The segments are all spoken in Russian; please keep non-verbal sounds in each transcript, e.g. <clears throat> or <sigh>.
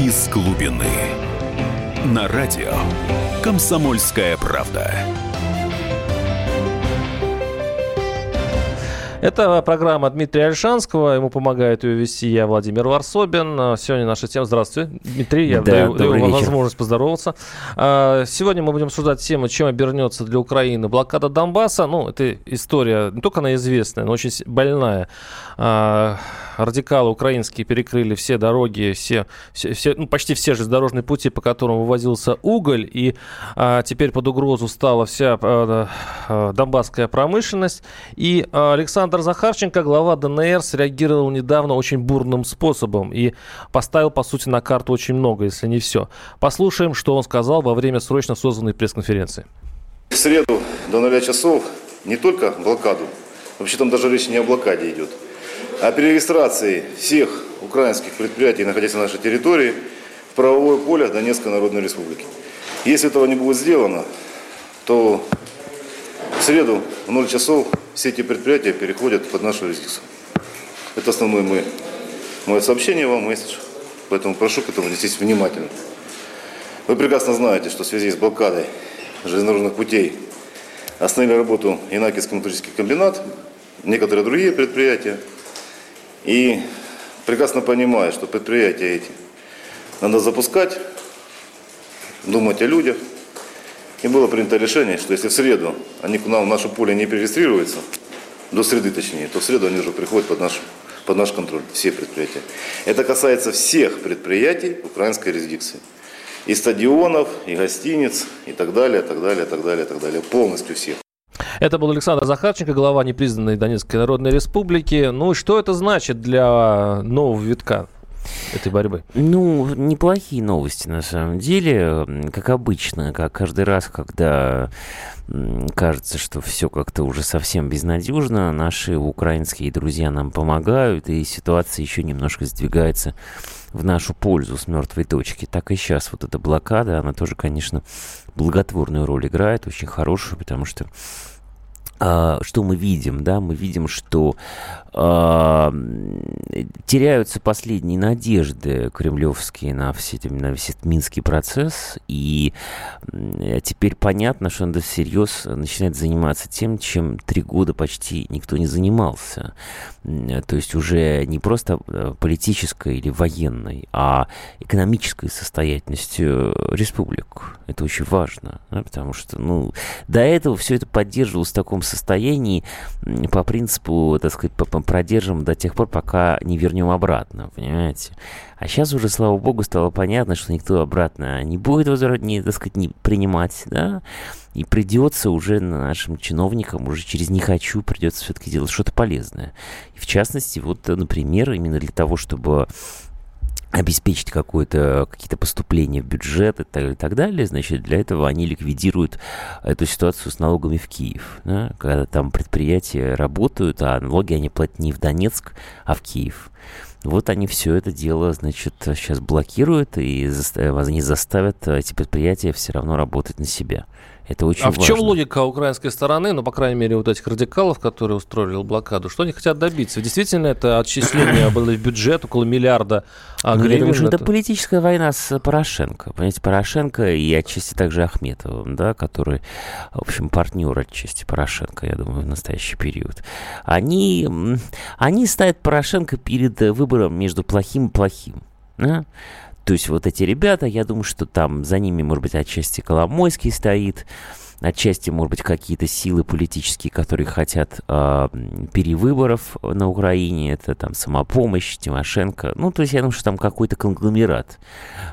из глубины. На радио «Комсомольская правда». Это программа Дмитрия Альшанского. Ему помогает ее вести я, Владимир Варсобин. Сегодня наша тема. Здравствуйте, Дмитрий. Я да, даю, даю вам возможность поздороваться. А, сегодня мы будем обсуждать тему, чем обернется для Украины блокада Донбасса. Ну, это история, не только она известная, но очень больная. А, радикалы украинские перекрыли все дороги, все, все, все ну, почти все железнодорожные пути, по которым вывозился уголь. И а, теперь под угрозу стала вся а, а, донбасская промышленность. И Александр Александр Захарченко, глава ДНР, среагировал недавно очень бурным способом и поставил, по сути, на карту очень много, если не все. Послушаем, что он сказал во время срочно созванной пресс-конференции. В среду до 0 часов не только блокаду, вообще там даже речь не о блокаде идет, а перерегистрации всех украинских предприятий, находящихся на нашей территории, в правовое поле Донецкой Народной Республики. Если этого не будет сделано, то в среду в 0 часов все эти предприятия переходят под нашу юрисдикцию. Это основное мое, мое сообщение вам, месседж. Поэтому прошу к этому отнестись внимательно. Вы прекрасно знаете, что в связи с блокадой железнодорожных путей остановили работу Инакиевский металлургический комбинат, некоторые другие предприятия. И прекрасно понимаю, что предприятия эти надо запускать, думать о людях, и было принято решение, что если в среду они к нам в наше поле не перерегистрируются, до среды точнее, то в среду они уже приходят под наш, под наш контроль, все предприятия. Это касается всех предприятий украинской юрисдикции. И стадионов, и гостиниц, и так далее, так далее, так далее, так далее. Полностью всех. Это был Александр Захарченко, глава непризнанной Донецкой Народной Республики. Ну, что это значит для нового витка этой борьбы? Ну, неплохие новости на самом деле. Как обычно, как каждый раз, когда кажется, что все как-то уже совсем безнадежно, наши украинские друзья нам помогают, и ситуация еще немножко сдвигается в нашу пользу с мертвой точки. Так и сейчас вот эта блокада, она тоже, конечно, благотворную роль играет, очень хорошую, потому что что мы видим, да, мы видим, что теряются последние надежды кремлевские на, все, на весь этот минский процесс, и теперь понятно, что надо всерьез начинать заниматься тем, чем три года почти никто не занимался. То есть уже не просто э, политической или военной, а экономической состоятельностью республик. Это очень важно, да, потому что, ну, до этого все это поддерживалось в таком состоянии по принципу, так сказать, продержим до тех пор, пока не вернем обратно, понимаете? А сейчас уже, слава богу, стало понятно, что никто обратно не будет возврат, не, так сказать, не принимать, да, и придется уже нашим чиновникам, уже через «не хочу» придется все-таки делать что-то полезное. И в частности, вот, например, именно для того, чтобы обеспечить какое-то, какие-то поступления в бюджет и так, и так далее, значит, для этого они ликвидируют эту ситуацию с налогами в Киев. Да? Когда там предприятия работают, а налоги они платят не в Донецк, а в Киев. Вот они все это дело, значит, сейчас блокируют и они заставят эти предприятия все равно работать на себя. Это очень а важно. в чем логика украинской стороны, ну, по крайней мере, вот этих радикалов, которые устроили блокаду? Что они хотят добиться? Действительно, это отчисление <coughs> было в бюджет около миллиарда а ну, гривен? это... это политическая война с Порошенко. Понимаете, Порошенко и отчасти также Ахметовым, да, который, в общем, партнер отчасти Порошенко, я думаю, в настоящий период. Они, они ставят Порошенко перед выбором между плохим и плохим. Да? То есть вот эти ребята, я думаю, что там за ними, может быть, отчасти Коломойский стоит, отчасти, может быть, какие-то силы политические, которые хотят э, перевыборов на Украине, это там самопомощь, Тимошенко. Ну, то есть я думаю, что там какой-то конгломерат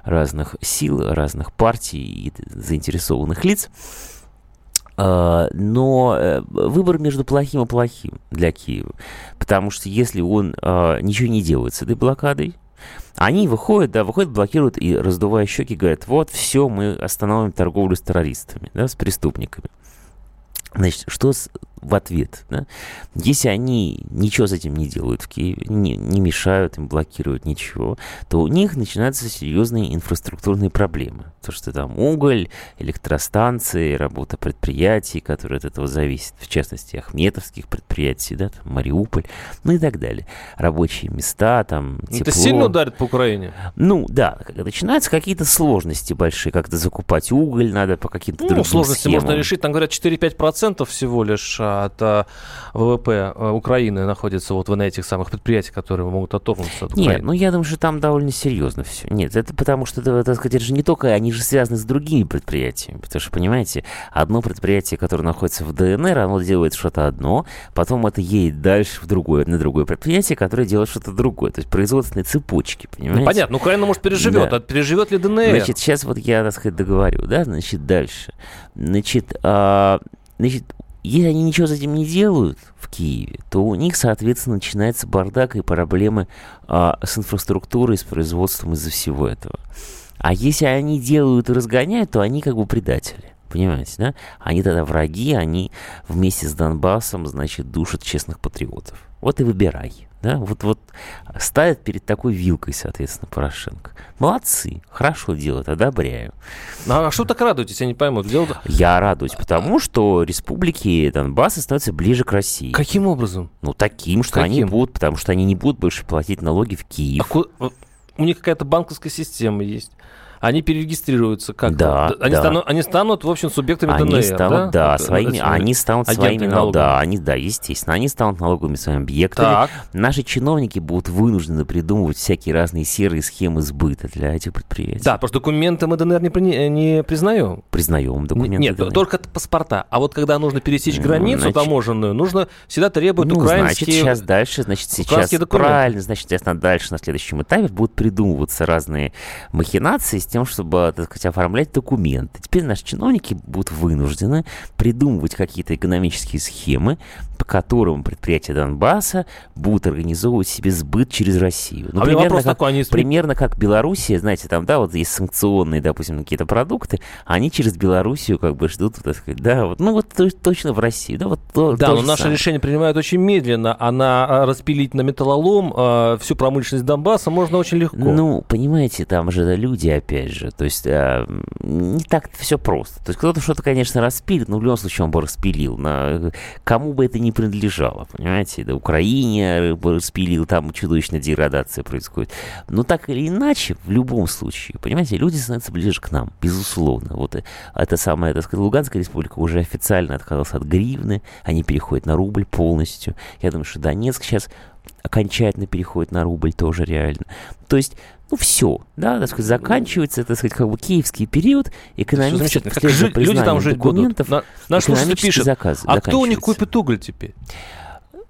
разных сил, разных партий и заинтересованных лиц. Uh, но uh, выбор между плохим и плохим для Киева. Потому что если он uh, ничего не делает с этой блокадой, они выходят, да, выходят, блокируют и, раздувая щеки, говорят, вот, все, мы остановим торговлю с террористами, да, с преступниками. Значит, что в ответ. Да? Если они ничего с этим не делают в Киеве, не, не мешают им, блокируют ничего, то у них начинаются серьезные инфраструктурные проблемы. То, что там уголь, электростанции, работа предприятий, которые от этого зависят, в частности, ахметовских предприятий, да, там, Мариуполь, ну и так далее. Рабочие места, там, тепло. Это сильно ударит по Украине? Ну, да. Начинаются какие-то сложности большие, как-то закупать уголь надо по каким-то ну, другим сложности схемам. можно решить. Там говорят 4-5% всего лишь от а, ВВП а, Украины находится вот на этих самых предприятиях, которые могут отторгнуться от Украины. Нет, ну я думаю, что там довольно серьезно все. Нет, это потому что, это, так сказать, это же не только, они же связаны с другими предприятиями. Потому что, понимаете, одно предприятие, которое находится в ДНР, оно делает что-то одно, потом это едет дальше в другое, на другое предприятие, которое делает что-то другое. То есть производственные цепочки, понимаете? Ну, понятно, Украина, может, переживет, да. а переживет ли ДНР? Значит, сейчас вот я, так сказать, договорю, да, значит, дальше. Значит, а, значит, если они ничего с этим не делают в Киеве, то у них, соответственно, начинается бардак и проблемы а, с инфраструктурой, с производством из-за всего этого. А если они делают и разгоняют, то они как бы предатели. Понимаете, да? Они тогда враги, они вместе с Донбассом, значит, душат честных патриотов. Вот и выбирай. Да, вот, вот ставят перед такой вилкой, соответственно, Порошенко. Молодцы, хорошо делают, одобряю. А что так радуетесь, я не пойму. Дело... Я радуюсь, потому что республики Донбасс остаются ближе к России. Каким образом? Ну, таким, что Каким? они будут, потому что они не будут больше платить налоги в Киев. А, у них какая-то банковская система есть они перерегистрируются как да, они, да. Станут, они станут, в общем, субъектами они ДНР, станут, да? да своими, они станут своими, налоговыми. да, они, да, естественно, они станут налоговыми своими объектами. Так. Наши чиновники будут вынуждены придумывать всякие разные серые схемы сбыта для этих предприятий. Да, потому что документы мы ДНР не, при, не признаем. Признаем документы Нет, ДНР. только паспорта. А вот когда нужно пересечь границу значит, таможенную, нужно всегда требовать ну, украинские значит, сейчас дальше, значит, сейчас правильно, значит, естественно, дальше на следующем этапе будут придумываться разные махинации с тем, чтобы сказать, оформлять документы. Теперь наши чиновники будут вынуждены придумывать какие-то экономические схемы, по которым предприятия Донбасса будут организовывать себе сбыт через Россию. Ну, а примерно, как, такой, они... примерно как Белоруссия, знаете, там, да, вот есть санкционные, допустим, какие-то продукты, они через Белоруссию как бы ждут, так сказать, да, вот, ну вот то, точно в Россию, да, вот то, Да, то но наши самое. решения принимают очень медленно, а на а, распилить на металлолом э, всю промышленность Донбасса можно очень легко. Ну, понимаете, там же люди, опять же, то есть э, не так все просто. То есть кто-то что-то, конечно, распилит, но в любом случае он бы распилил. На, кому бы это ни принадлежало, понимаете? Да, Украине бы распилил, там чудовищная деградация происходит. Но так или иначе, в любом случае, понимаете, люди становятся ближе к нам, безусловно. Вот это самая, так сказать, Луганская республика уже официально отказалась от гривны, они переходят на рубль полностью. Я думаю, что Донецк сейчас окончательно переходит на рубль тоже реально. То есть ну, все, да, так сказать, заканчивается, так сказать, как бы киевский период, экономически как жи- люди там жить документов, будут. На, наш пишет, заказ а кто у них купит уголь теперь?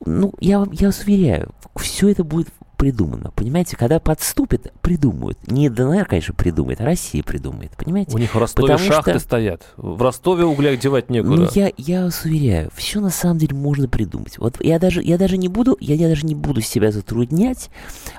Ну, я, я вас уверяю, все это будет придумано. Понимаете, когда подступят, придумают. Не ДНР, конечно, придумает, а Россия придумает. Понимаете? У них в Ростове Потому шахты что... стоят. В Ростове угля девать некуда. Ну, я, я вас уверяю, все на самом деле можно придумать. Вот я даже, я даже не буду, я, я даже не буду себя затруднять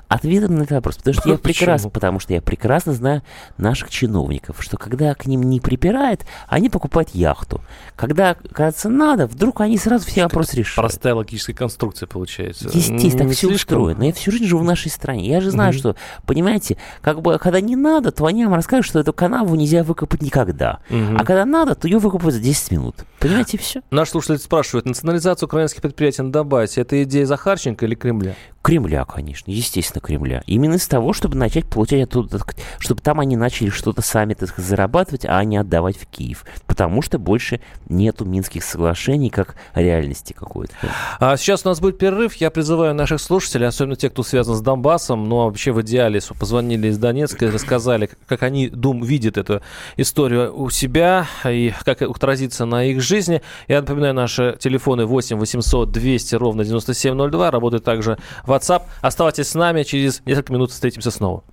ответом на этот вопрос. Потому что я <laughs> прекрасно, потому что я прекрасно знаю наших чиновников, что когда к ним не припирает, они покупают яхту. Когда, кажется, надо, вдруг они сразу все вопросы решают. Простая логическая конструкция получается. Естественно, так все устроено. Я всю жизнь живу в нашей стране. Я же знаю, mm-hmm. что, понимаете, как бы, когда не надо, то они вам расскажут, что эту канаву нельзя выкопать никогда. Mm-hmm. А когда надо, то ее выкопают за 10 минут. Понимаете, все. Наш слушатель спрашивает, национализация украинских предприятий на Донбассе, это идея Захарченко или Кремля? Кремля, конечно, естественно, Кремля. Именно из того, чтобы начать получать оттуда, чтобы там они начали что-то сами так зарабатывать, а не отдавать в Киев. Потому что больше нету Минских соглашений как реальности какой-то. А сейчас у нас будет перерыв. Я призываю наших слушателей, особенно те, кто связан с Донбассом, а вообще в идеале позвонили из Донецка и рассказали, как они дум, видят эту историю у себя и как отразится на их жизни. Я напоминаю, наши телефоны 8 800 200 ровно 9702. Работают также WhatsApp. Оставайтесь с нами. Через несколько минут встретимся снова.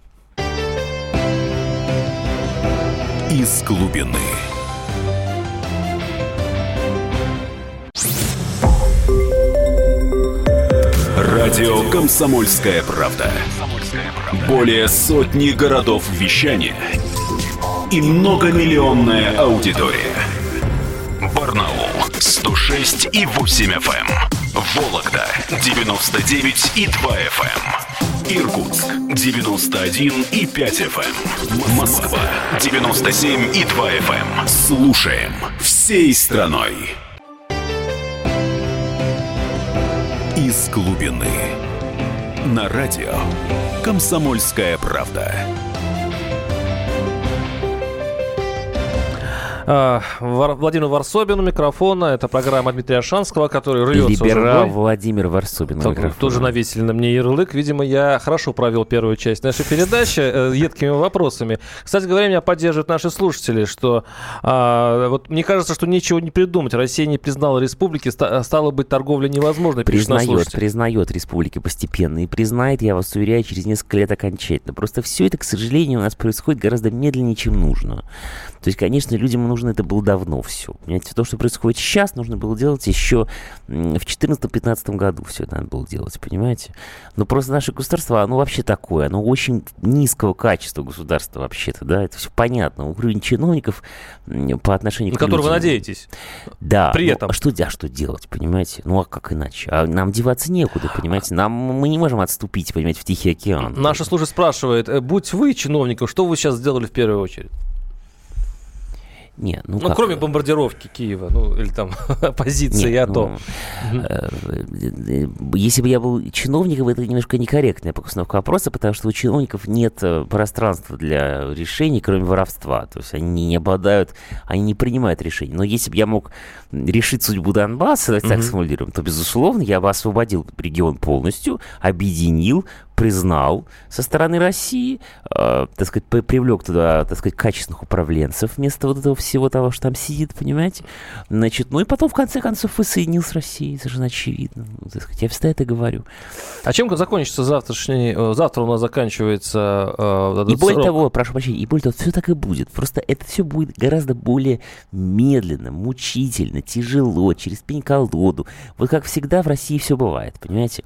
Из глубины. Радио «Комсомольская правда». Более сотни городов вещания и многомиллионная аудитория. Барнаул 106 106 и 8 FM. Эм. Вологда 99 и 2 FM. Эм. Иркутск 91 и 5 FM. Эм. Москва 97 и 2 FM. Слушаем всей страной. Из глубины. На радио «Комсомольская правда». Владимир Варсобин у микрофона. Это программа Дмитрия Шанского, который рвется Либера Владимир Варсобин микрофона. Тоже навесили на мне ярлык. Видимо, я хорошо провел первую часть нашей передачи э, едкими вопросами. Кстати говоря, меня поддерживают наши слушатели, что а, вот мне кажется, что ничего не придумать. Россия не признала республики, ста- стало быть, торговля невозможной. Признает, признает республики постепенно и признает, я вас уверяю, через несколько лет окончательно. Просто все это, к сожалению, у нас происходит гораздо медленнее, чем нужно. То есть, конечно, людям нужно это было давно все. Понимаете, то, что происходит сейчас, нужно было делать еще в 2014-2015 году все это надо было делать, понимаете? Но просто наше государство, оно вообще такое, оно очень низкого качества государства вообще-то, да, это все понятно. Уровень чиновников по отношению На к которого вы надеетесь. Да. При ну, этом. А что, а что делать, понимаете? Ну, а как иначе? А нам деваться некуда, понимаете? Нам, мы не можем отступить, понимаете, в Тихий океан. Наша слушатель спрашивает, «Э, будь вы чиновником, что вы сейчас сделали в первую очередь? Не, ну, ну как... кроме бомбардировки Киева, ну или там <laughs> позиции Нет, АТО. Ну, э, если бы я был чиновником, это немножко некорректная постановка вопроса, потому что у чиновников нет э, пространства для решений, кроме воровства. То есть они не обладают, они не принимают решений. Но если бы я мог решить судьбу Донбасса, давайте так сформулируем, то, безусловно, я бы освободил регион полностью, объединил, признал со стороны России, э, так сказать, привлек туда, так сказать, качественных управленцев вместо вот этого всего того, что там сидит, понимаете? Значит, ну и потом, в конце концов, воссоединил с Россией, совершенно очевидно. Ну, так сказать, я всегда это говорю. А чем закончится завтрашний... Э, завтра у нас заканчивается... Э, и более срок. того, прошу прощения, и более того, все так и будет. Просто это все будет гораздо более медленно, мучительно, тяжело, через пень-колоду. Вот как всегда в России все бывает, понимаете?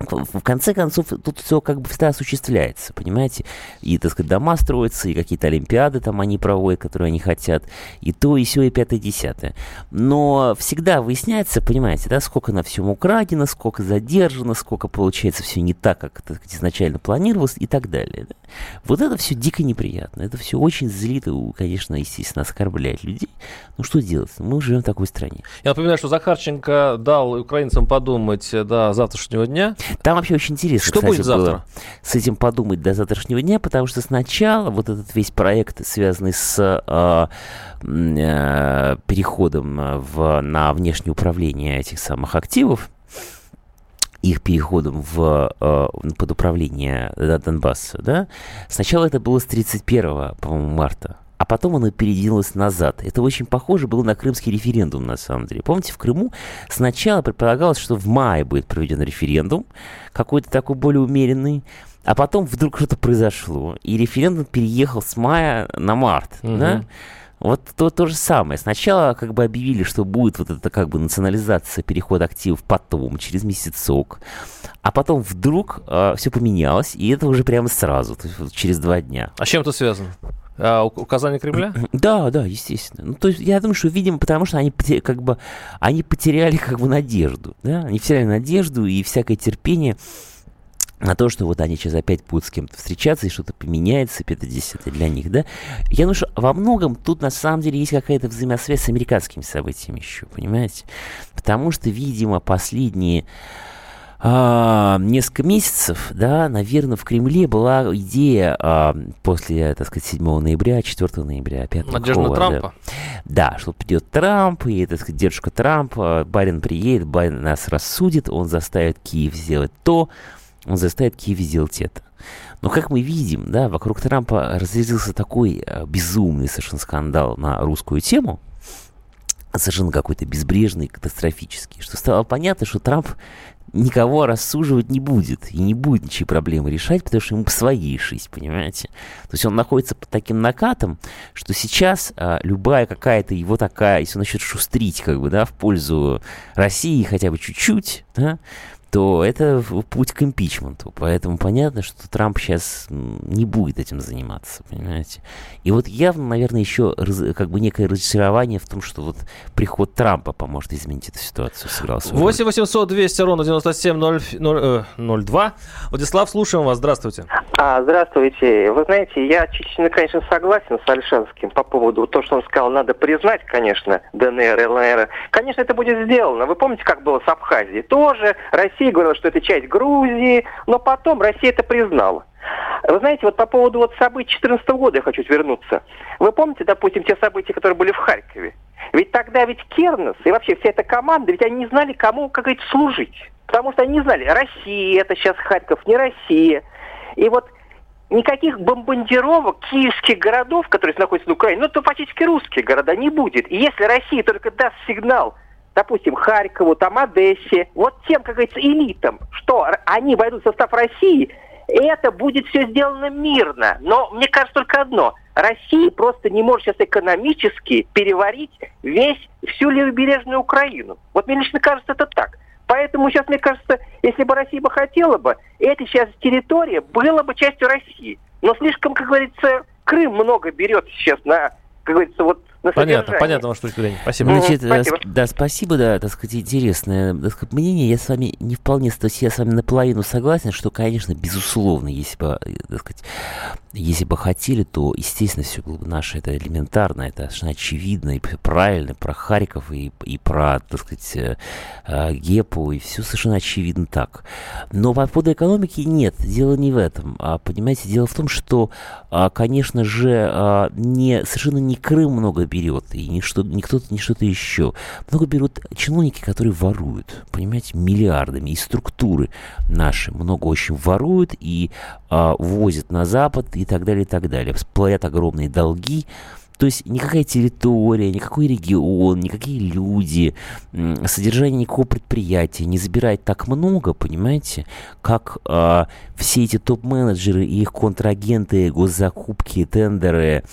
В конце концов, тут все как бы всегда осуществляется, понимаете? И, так сказать, дома строятся, и какие-то олимпиады там они проводят, которые они хотят, и то, и все, и пятое, и десятое. Но всегда выясняется, понимаете, да, сколько на всем украдено, сколько задержано, сколько получается все не так, как так сказать, изначально планировалось, и так далее. Да? Вот это все дико неприятно, это все очень злит и, конечно, естественно, оскорбляет людей. Ну, что делать? Мы живем в такой стране. Я напоминаю, что Захарченко дал украинцам подумать до завтрашнего дня. Там вообще очень интересно, Что кстати, будет завтра? Было с этим подумать до завтрашнего дня, потому что сначала вот этот весь проект, связанный с э, э, переходом в, на внешнее управление этих самых активов, их переходом в, э, под управление Донбасса, да, сначала это было с 31 по-моему, марта а потом оно передвинулось назад. Это очень похоже было на крымский референдум, на самом деле. Помните, в Крыму сначала предполагалось, что в мае будет проведен референдум, какой-то такой более умеренный, а потом вдруг что-то произошло, и референдум переехал с мая на март, угу. да? Вот то, то же самое. Сначала как бы объявили, что будет вот эта как бы национализация, переход активов потом, через месяцок. А потом вдруг э, все поменялось, и это уже прямо сразу, то есть вот через два дня. А с чем это связано? А, указание Кремля? <clears throat> Да, да, естественно. Ну, то есть я думаю, что, видимо, потому что они как бы они потеряли как бы надежду, да, они потеряли надежду и всякое терпение на то, что вот они сейчас опять будут с кем-то встречаться, и что-то поменяется, это десятое для них, да. Я думаю, что во многом тут на самом деле есть какая-то взаимосвязь с американскими событиями еще, понимаете? Потому что, видимо, последние а, несколько месяцев, да, наверное, в Кремле была идея а, после, так сказать, 7 ноября, 4 ноября, 5 Надежда на Трампа? Да, что придет Трамп, и, так сказать, дедушка Трампа, Байден приедет, Байден нас рассудит, он заставит Киев сделать то, он заставит Киев сделать это. Но как мы видим, да, вокруг Трампа разразился такой а, безумный совершенно скандал на русскую тему, совершенно какой-то безбрежный, катастрофический, что стало понятно, что Трамп никого рассуживать не будет и не будет ничьи проблемы решать, потому что ему своей шесть, понимаете? То есть он находится под таким накатом, что сейчас а, любая какая-то его такая, если он начнет шустрить как бы, да, в пользу России хотя бы чуть-чуть, да, то это путь к импичменту. Поэтому понятно, что Трамп сейчас не будет этим заниматься, понимаете. И вот явно, наверное, еще раз, как бы некое разочарование в том, что вот приход Трампа поможет изменить эту ситуацию. Сыграл 8 800 200 ровно 9702. Владислав, слушаем вас. Здравствуйте. А, здравствуйте. Вы знаете, я частично, конечно, согласен с Альшанским по поводу того, что он сказал, надо признать, конечно, ДНР, ЛНР. Конечно, это будет сделано. Вы помните, как было с Абхазией? Тоже Россия говорила, что это часть Грузии, но потом Россия это признала. Вы знаете, вот по поводу вот событий 2014 года я хочу вернуться. Вы помните, допустим, те события, которые были в Харькове? Ведь тогда ведь Кернес и вообще вся эта команда, ведь они не знали, кому, как говорится, служить. Потому что они не знали, Россия это сейчас Харьков, не Россия. И вот никаких бомбардировок киевских городов, которые находятся на Украине, ну, это фактически русские города, не будет. И если Россия только даст сигнал, допустим, Харькову, там, Одессе, вот тем, как говорится, элитам, что они войдут в состав России, это будет все сделано мирно. Но мне кажется только одно. Россия просто не может сейчас экономически переварить весь, всю левобережную Украину. Вот мне лично кажется это так. Поэтому сейчас, мне кажется, если бы Россия бы хотела бы, эта сейчас территория была бы частью России. Но слишком, как говорится, Крым много берет сейчас на, как говорится, вот на Понятно, понятно ваша точка зрения. Спасибо. Значит, спасибо. да, спасибо, да, так сказать, интересное так сказать, мнение. Я с вами не вполне, то есть я с вами наполовину согласен, что, конечно, безусловно, если бы, так сказать, если бы хотели, то, естественно, все было бы наше, это элементарно, это совершенно очевидно и правильно про Харьков и, и про, так сказать, э, э, Гепу, и все совершенно очевидно так. Но по поводу экономики нет, дело не в этом. А, понимаете, дело в том, что, а, конечно же, а, не, совершенно не Крым много берет, и не, что, не кто-то, не что-то еще. Много берут чиновники, которые воруют, понимаете, миллиардами, и структуры наши много очень воруют и а, возят на Запад и так далее, и так далее. Платят огромные долги, то есть никакая территория, никакой регион, никакие люди, содержание никакого предприятия не забирает так много, понимаете, как э, все эти топ-менеджеры и их контрагенты, госзакупки, тендеры,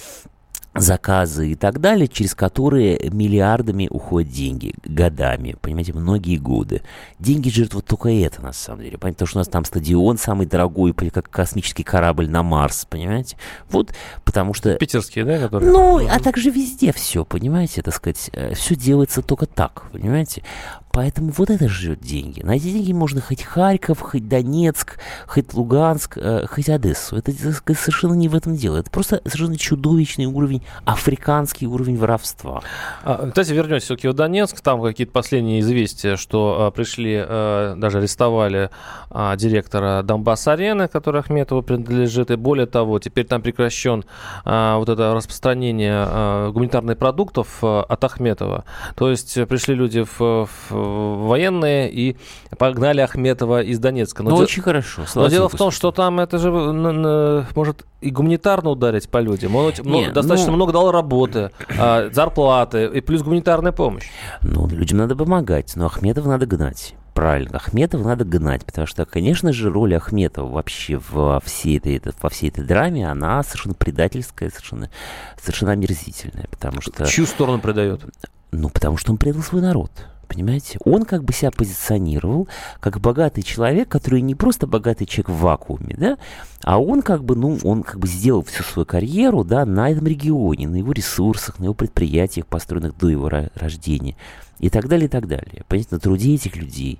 заказы и так далее, через которые миллиардами уходят деньги, годами, понимаете, многие годы. Деньги жертвуют только это, на самом деле, понимаете, потому что у нас там стадион самый дорогой, как космический корабль на Марс, понимаете, вот, потому что... Питерские, да, которые? Ну, а также везде все, понимаете, так сказать, э, все делается только так, понимаете, Поэтому вот это жрет деньги. На эти деньги можно хоть Харьков, хоть Донецк, хоть Луганск, э, хоть Одессу. Это совершенно не в этом дело. Это просто совершенно чудовищный уровень, африканский уровень воровства. А, кстати, вернемся все-таки в Донецк. Там какие-то последние известия, что а, пришли, а, даже арестовали а, директора Донбасс-арены, который Ахметову принадлежит. И более того, теперь там прекращен а, вот это распространение а, гуманитарных продуктов а, от Ахметова. То есть пришли люди в, в военные и погнали Ахметова из Донецка. Но ну, де... очень хорошо. Но дело в том, что там это же может и гуманитарно ударить по людям. Он Нет, достаточно ну... много дал работы, а, зарплаты и плюс гуманитарная помощь. Ну, людям надо помогать, но Ахметова надо гнать правильно. Ахметова надо гнать, потому что, конечно же, роль Ахметова вообще во всей этой, во всей этой драме, она совершенно предательская, совершенно, совершенно омерзительная, потому что... Чью сторону предает? Ну, потому что он предал свой народ. Понимаете? Он как бы себя позиционировал как богатый человек, который не просто богатый человек в вакууме, да, а он как бы, ну, он как бы сделал всю свою карьеру, да, на этом регионе, на его ресурсах, на его предприятиях, построенных до его рождения, и так далее, и так далее. Понимаете, на труде этих людей.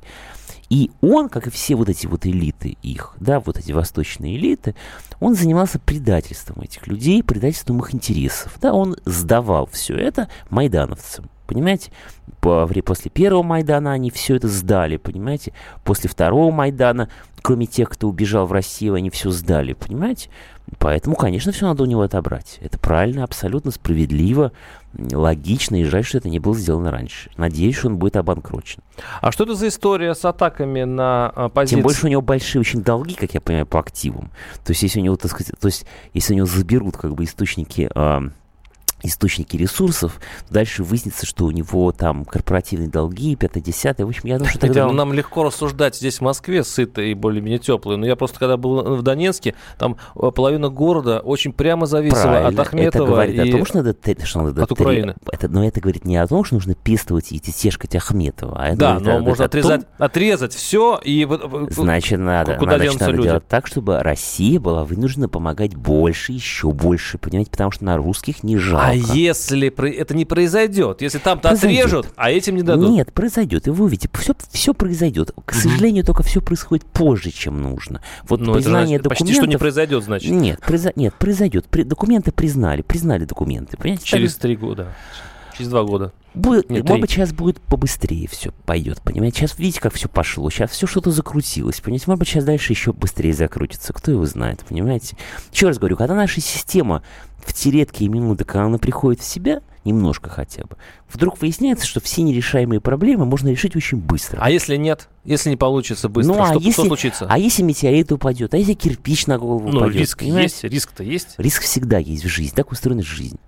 И он, как и все вот эти вот элиты их, да, вот эти восточные элиты, он занимался предательством этих людей, предательством их интересов. Да, он сдавал все это майдановцам. Понимаете? После первого Майдана они все это сдали, понимаете? После второго Майдана, кроме тех, кто убежал в Россию, они все сдали, понимаете? Поэтому, конечно, все надо у него отобрать. Это правильно, абсолютно справедливо, логично, и жаль, что это не было сделано раньше. Надеюсь, что он будет обанкрочен. А что это за история с атаками на а, позиции? Тем больше у него большие очень долги, как я понимаю, по активам. То есть, если у него, так сказать, то есть, если у него заберут как бы источники... А, источники ресурсов, дальше выяснится, что у него там корпоративные долги, 5-10. В общем, я думаю, что тогда... Ну, нам легко рассуждать здесь в Москве, сыто и более-менее теплые. Но я просто, когда был в Донецке, там э, половина города очень прямо зависела Правильно. от Ахметова. Это говорит и... о том, что надо, что надо от Украины. Это, но это говорит не о том, что нужно пестовать и тешкать Ахметова. А да, но можно отрезать, том... отрезать все и... Значит, надо, куда значит, надо люди? делать так, чтобы Россия была вынуждена помогать больше, еще больше, понимаете, потому что на русских не жалко. А если это не произойдет? Если там-то отрежут, а этим не дадут? Нет, произойдет. И вы увидите, все, все произойдет. К сожалению, только все происходит позже, чем нужно. Вот ну, признание документов... Почти что не произойдет, значит. Нет, произо... нет произойдет. При... Документы признали, признали документы. Понимаете? Через три года. Через два года. Будет, Нет, может быть, сейчас будет побыстрее все пойдет, понимаете? Сейчас видите, как все пошло, сейчас все что-то закрутилось, понимаете? Может быть, сейчас дальше еще быстрее закрутится, кто его знает, понимаете? Еще раз говорю, когда наша система в те редкие минуты, когда она приходит в себя, немножко хотя бы, вдруг выясняется, что все нерешаемые проблемы можно решить очень быстро. А если нет? Если не получится быстро, ну, а что, если, что случится? А если метеорит упадет? А если кирпич на голову ну, упадет? риск понимаете? есть, риск-то есть. Риск всегда есть в жизни, так устроена жизнь.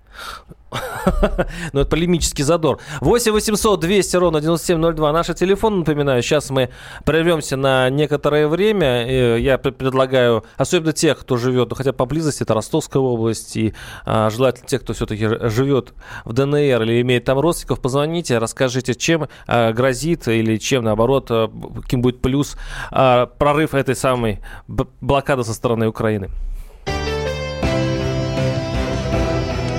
Ну, это полемический задор. 8 800 200 ровно 9702. Наш телефон, напоминаю, сейчас мы прервемся на некоторое время. Я предлагаю, особенно тех, кто живет, ну, хотя поблизости, это Ростовская область, и а, желательно тех, кто все-таки живет в ДНР или имеет там родственников, позвоните, расскажите, чем а, грозит или чем, наоборот, а, каким будет плюс а, прорыв этой самой блокады со стороны Украины.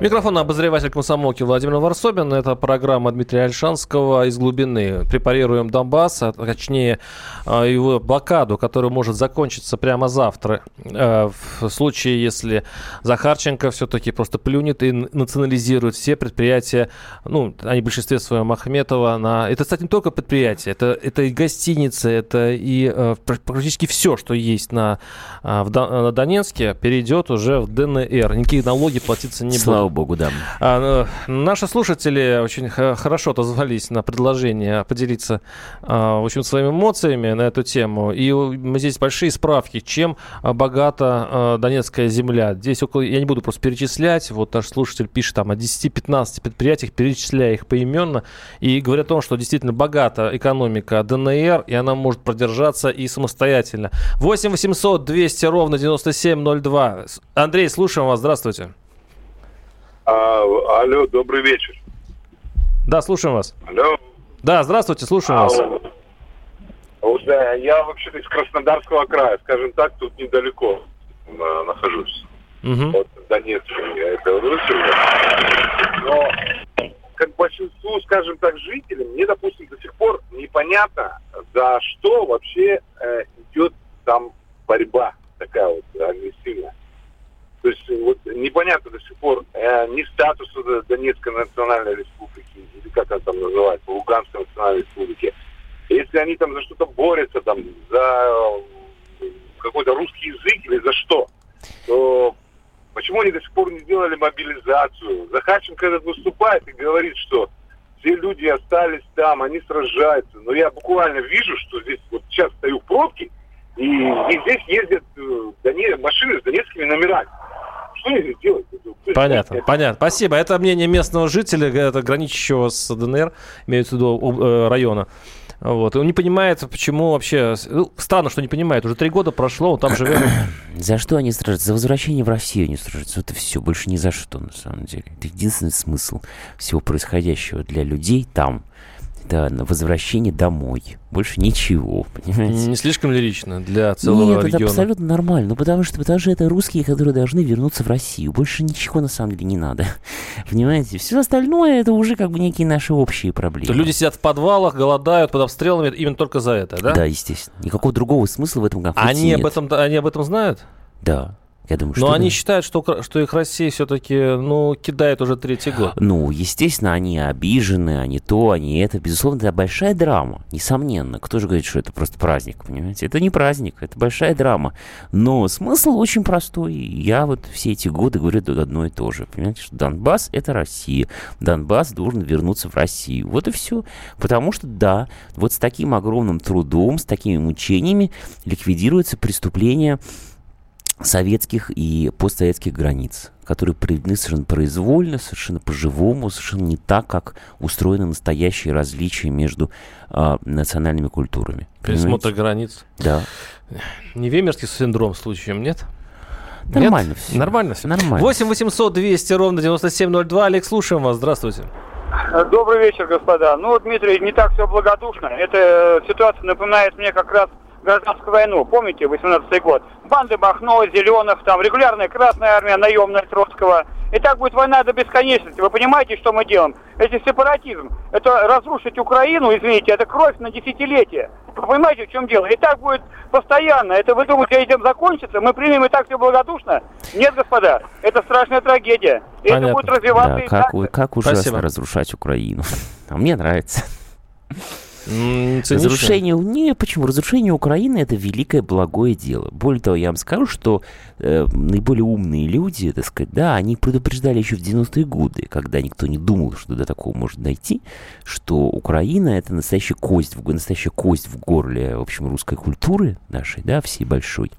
Микрофон обозреватель комсомолки Владимир Варсобин. Это программа Дмитрия Альшанского «Из глубины». Препарируем Донбасс, а точнее а, его блокаду, которая может закончиться прямо завтра. А, в случае, если Захарченко все-таки просто плюнет и национализирует все предприятия, ну, они в большинстве своем Ахметова. На... Это, кстати, не только предприятия, это, это и гостиницы, это и практически все, что есть на, в на Донецке, перейдет уже в ДНР. Никакие налоги платиться не будут богу, да. А, ну, наши слушатели очень хорошо отозвались на предложение поделиться, а, в общем, своими эмоциями на эту тему. И мы здесь большие справки, чем богата а, Донецкая земля. Здесь около, я не буду просто перечислять, вот наш слушатель пишет там о 10-15 предприятиях, перечисляя их поименно, и говорят о том, что действительно богата экономика ДНР, и она может продержаться и самостоятельно. 8 800 200 ровно 9702. Андрей, слушаем вас, здравствуйте. А, алло, добрый вечер. Да, слушаем вас. Алло. Да, здравствуйте, слушаем а, вас. Вот, да, я вообще-то из Краснодарского края, скажем так, тут недалеко э, нахожусь. Угу. Вот Донецк, я это выручил. Но как большинству, скажем так, жителям, мне, допустим, до сих пор непонятно, за что вообще э, идет там борьба такая вот агрессивная. То есть вот непонятно до сих пор э, ни статуса Донецкой национальной республики, или как она там называется, Луганской национальной республики. Если они там за что-то борются, там, за э, какой-то русский язык или за что, то почему они до сих пор не сделали мобилизацию? Захарченко этот выступает и говорит, что все люди остались там, они сражаются. Но я буквально вижу, что здесь вот сейчас стою в пробке, и, и здесь ездят э, машины с донецкими номерами. Что они делают? Понятно, это... понятно. Спасибо. Это мнение местного жителя, это граничащего с ДНР, имеется в виду э, района. Вот. И он не понимает, почему вообще... Ну, странно, что не понимает. Уже три года прошло, он там живет. <clears throat> За что они страждут? За возвращение в Россию они страждутся. Это все, больше ни за что, на самом деле. Это единственный смысл всего происходящего для людей там. Да, на возвращение домой. Больше ничего, понимаете? Не слишком лирично для целого Нет, региона? это абсолютно нормально. Ну, потому что, потому что это русские, которые должны вернуться в Россию. Больше ничего, на самом деле, не надо. <laughs> Понимаете? Все остальное, это уже как бы некие наши общие проблемы. То люди сидят в подвалах, голодают под обстрелами именно только за это, да? Да, естественно. Никакого другого смысла в этом конфликте они нет. Об этом, они об этом знают? Да. Я думаю, Но они считают, что, что их Россия все-таки, ну, кидает уже третий год. Ну, естественно, они обижены, они то, они это. Безусловно, это большая драма, несомненно. Кто же говорит, что это просто праздник, понимаете? Это не праздник, это большая драма. Но смысл очень простой. Я вот все эти годы говорю одно и то же. Понимаете, что Донбасс — это Россия. Донбасс должен вернуться в Россию. Вот и все. Потому что, да, вот с таким огромным трудом, с такими мучениями ликвидируется преступление советских и постсоветских границ, которые проведены совершенно произвольно, совершенно по-живому, совершенно не так, как устроены настоящие различия между э, национальными культурами. Пересмотр границ. Да. Не вемерский синдром случаем, нет? Нормально нет? все. Нормально все. Нормально. 8 800 200 ровно 9702. Олег, слушаем вас. Здравствуйте. Добрый вечер, господа. Ну, Дмитрий, не так все благодушно. Эта ситуация напоминает мне как раз гражданскую войну, помните, 18 год? Банды Бахно, Зеленых, там регулярная Красная Армия, наемная Троцкого. И так будет война до бесконечности. Вы понимаете, что мы делаем? Это сепаратизм. Это разрушить Украину, извините, это кровь на десятилетия. Вы понимаете, в чем дело? И так будет постоянно. Это вы думаете, этим закончится? Мы примем и так все благодушно? Нет, господа, это страшная трагедия. И Понятно. это будет развиваться да, и как, так. как ужасно Спасибо. разрушать Украину. <laughs> А мне нравится. Цинично. Разрушение... Не, почему? Разрушение Украины — это великое благое дело. Более того, я вам скажу, что э, наиболее умные люди, так сказать, да, они предупреждали еще в 90-е годы, когда никто не думал, что до такого может дойти, что Украина — это настоящая кость, настоящая кость в горле, в общем, русской культуры нашей, да, всей большой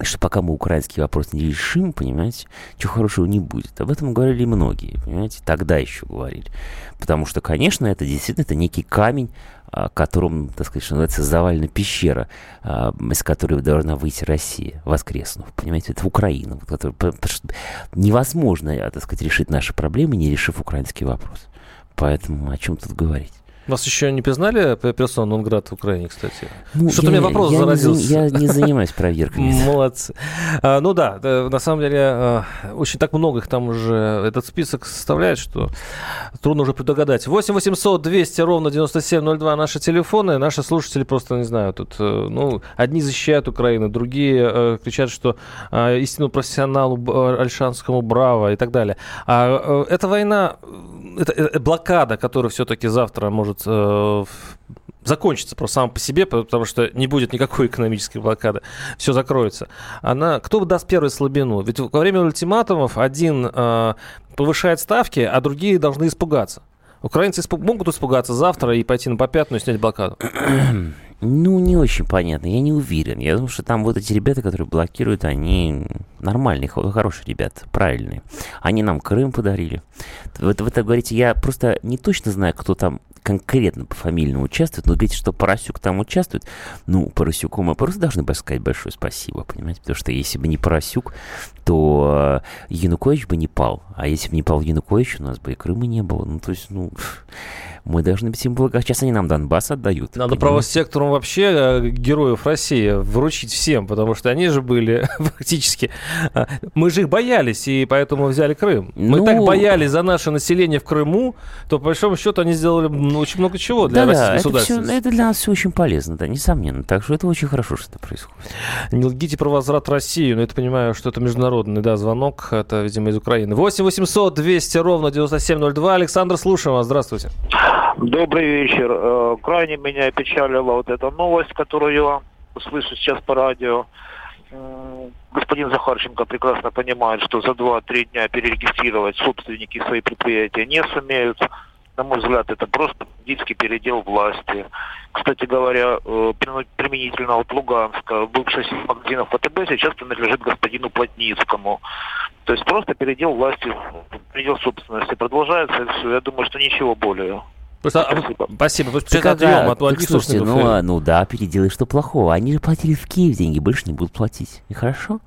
что пока мы украинский вопрос не решим, понимаете, чего хорошего не будет. Об этом говорили многие, понимаете, тогда еще говорили. Потому что, конечно, это действительно это некий камень, а, которым, так сказать, что называется, завалена пещера, а, из которой должна выйти Россия, воскреснув. Понимаете, это Украина. Которая, невозможно, так сказать, решить наши проблемы, не решив украинский вопрос. Поэтому о чем тут говорить? Вас еще не признали персону Нонград в Украине, кстати? Ну, Что-то у меня вопрос я заразился. Не, я не занимаюсь проверками. <laughs> Молодцы. А, ну да, на самом деле, а, очень так много их там уже, этот список составляет, что трудно уже предугадать. 8 800 200 ровно 9702 наши телефоны. Наши слушатели просто, не знаю, тут, э, ну, одни защищают Украину, другие э, кричат, что э, истинному профессионалу Альшанскому браво и так далее. А эта война, это блокада, которая все-таки завтра может может э, закончиться просто сама по себе, потому что не будет никакой экономической блокады, все закроется. Она, кто даст первую слабину? Ведь во время ультиматумов один э, повышает ставки, а другие должны испугаться. Украинцы испуг... могут испугаться завтра и пойти на попятную снять блокаду? <clears throat> Ну, не очень понятно, я не уверен. Я думаю, что там вот эти ребята, которые блокируют, они нормальные, хорошие ребята, правильные. Они нам Крым подарили. Вот вы так говорите, я просто не точно знаю, кто там конкретно по фамильному участвует, но говорите, что Поросюк там участвует, ну, Поросюку мы просто должны сказать большое спасибо, понимаете, потому что если бы не Поросюк, то э, Янукович бы не пал, а если бы не пал Янукович, у нас бы и Крыма не было, ну, то есть, ну, мы должны быть им благодарны. Сейчас они нам Донбасс отдают. Надо правосектору вообще э, героев России вручить всем, потому что они же были <laughs> фактически... Э, мы же их боялись, и поэтому взяли Крым. Мы ну... так боялись за наше население в Крыму, то, по большому счету, они сделали очень много чего для да, российского да, государства. Это, все, это для нас все очень полезно, да, несомненно. Так что это очень хорошо, что это происходит. Не лгите про возврат России, но это понимаю, что это международный, да, звонок. Это, видимо, из Украины. 8 800 200 ровно 9702. Александр, слушаем вас. Здравствуйте. Добрый вечер. Э, крайне меня печалила вот эта новость, которую я услышу сейчас по радио. Господин Захарченко прекрасно понимает, что за 2-3 дня перерегистрировать собственники свои предприятия не сумеют. На мой взгляд, это просто бандитский передел власти. Кстати говоря, э, применительно от Луганска, бывший магазинов ВТБ сейчас принадлежит господину Плотницкому. То есть просто передел власти, передел собственности продолжается. Я думаю, что ничего более. Просто, спасибо. Спасибо. Пусть так, отъем от так, слушайте, ну, ну да, переделай, что плохого. Они же платили в Киев деньги, больше не будут платить. И хорошо.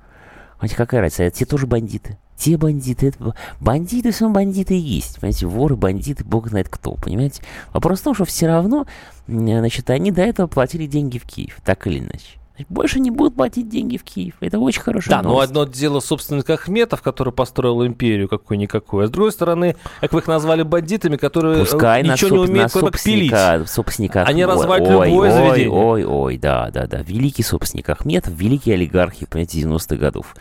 Хотя какая разница, те тоже бандиты. те бандиты, это... бандиты, все бандиты есть, понимаете, воры, бандиты, бог знает кто, понимаете. Вопрос в том, что все равно, значит, они до этого платили деньги в Киев, так или иначе больше не будут платить деньги в Киев. Это очень хорошо. Да, новость. но одно дело собственник Ахметов, который построил империю какую-никакую, а с другой стороны, как вы их назвали бандитами, которые э, Пускай ничего не умеют, кроме как пилить. Собственника, Они развалят ой, любое ой, заведение. Ой, ой, да, да, да. Великий собственник Ахметов, великий олигархи, понимаете, 90-х годов.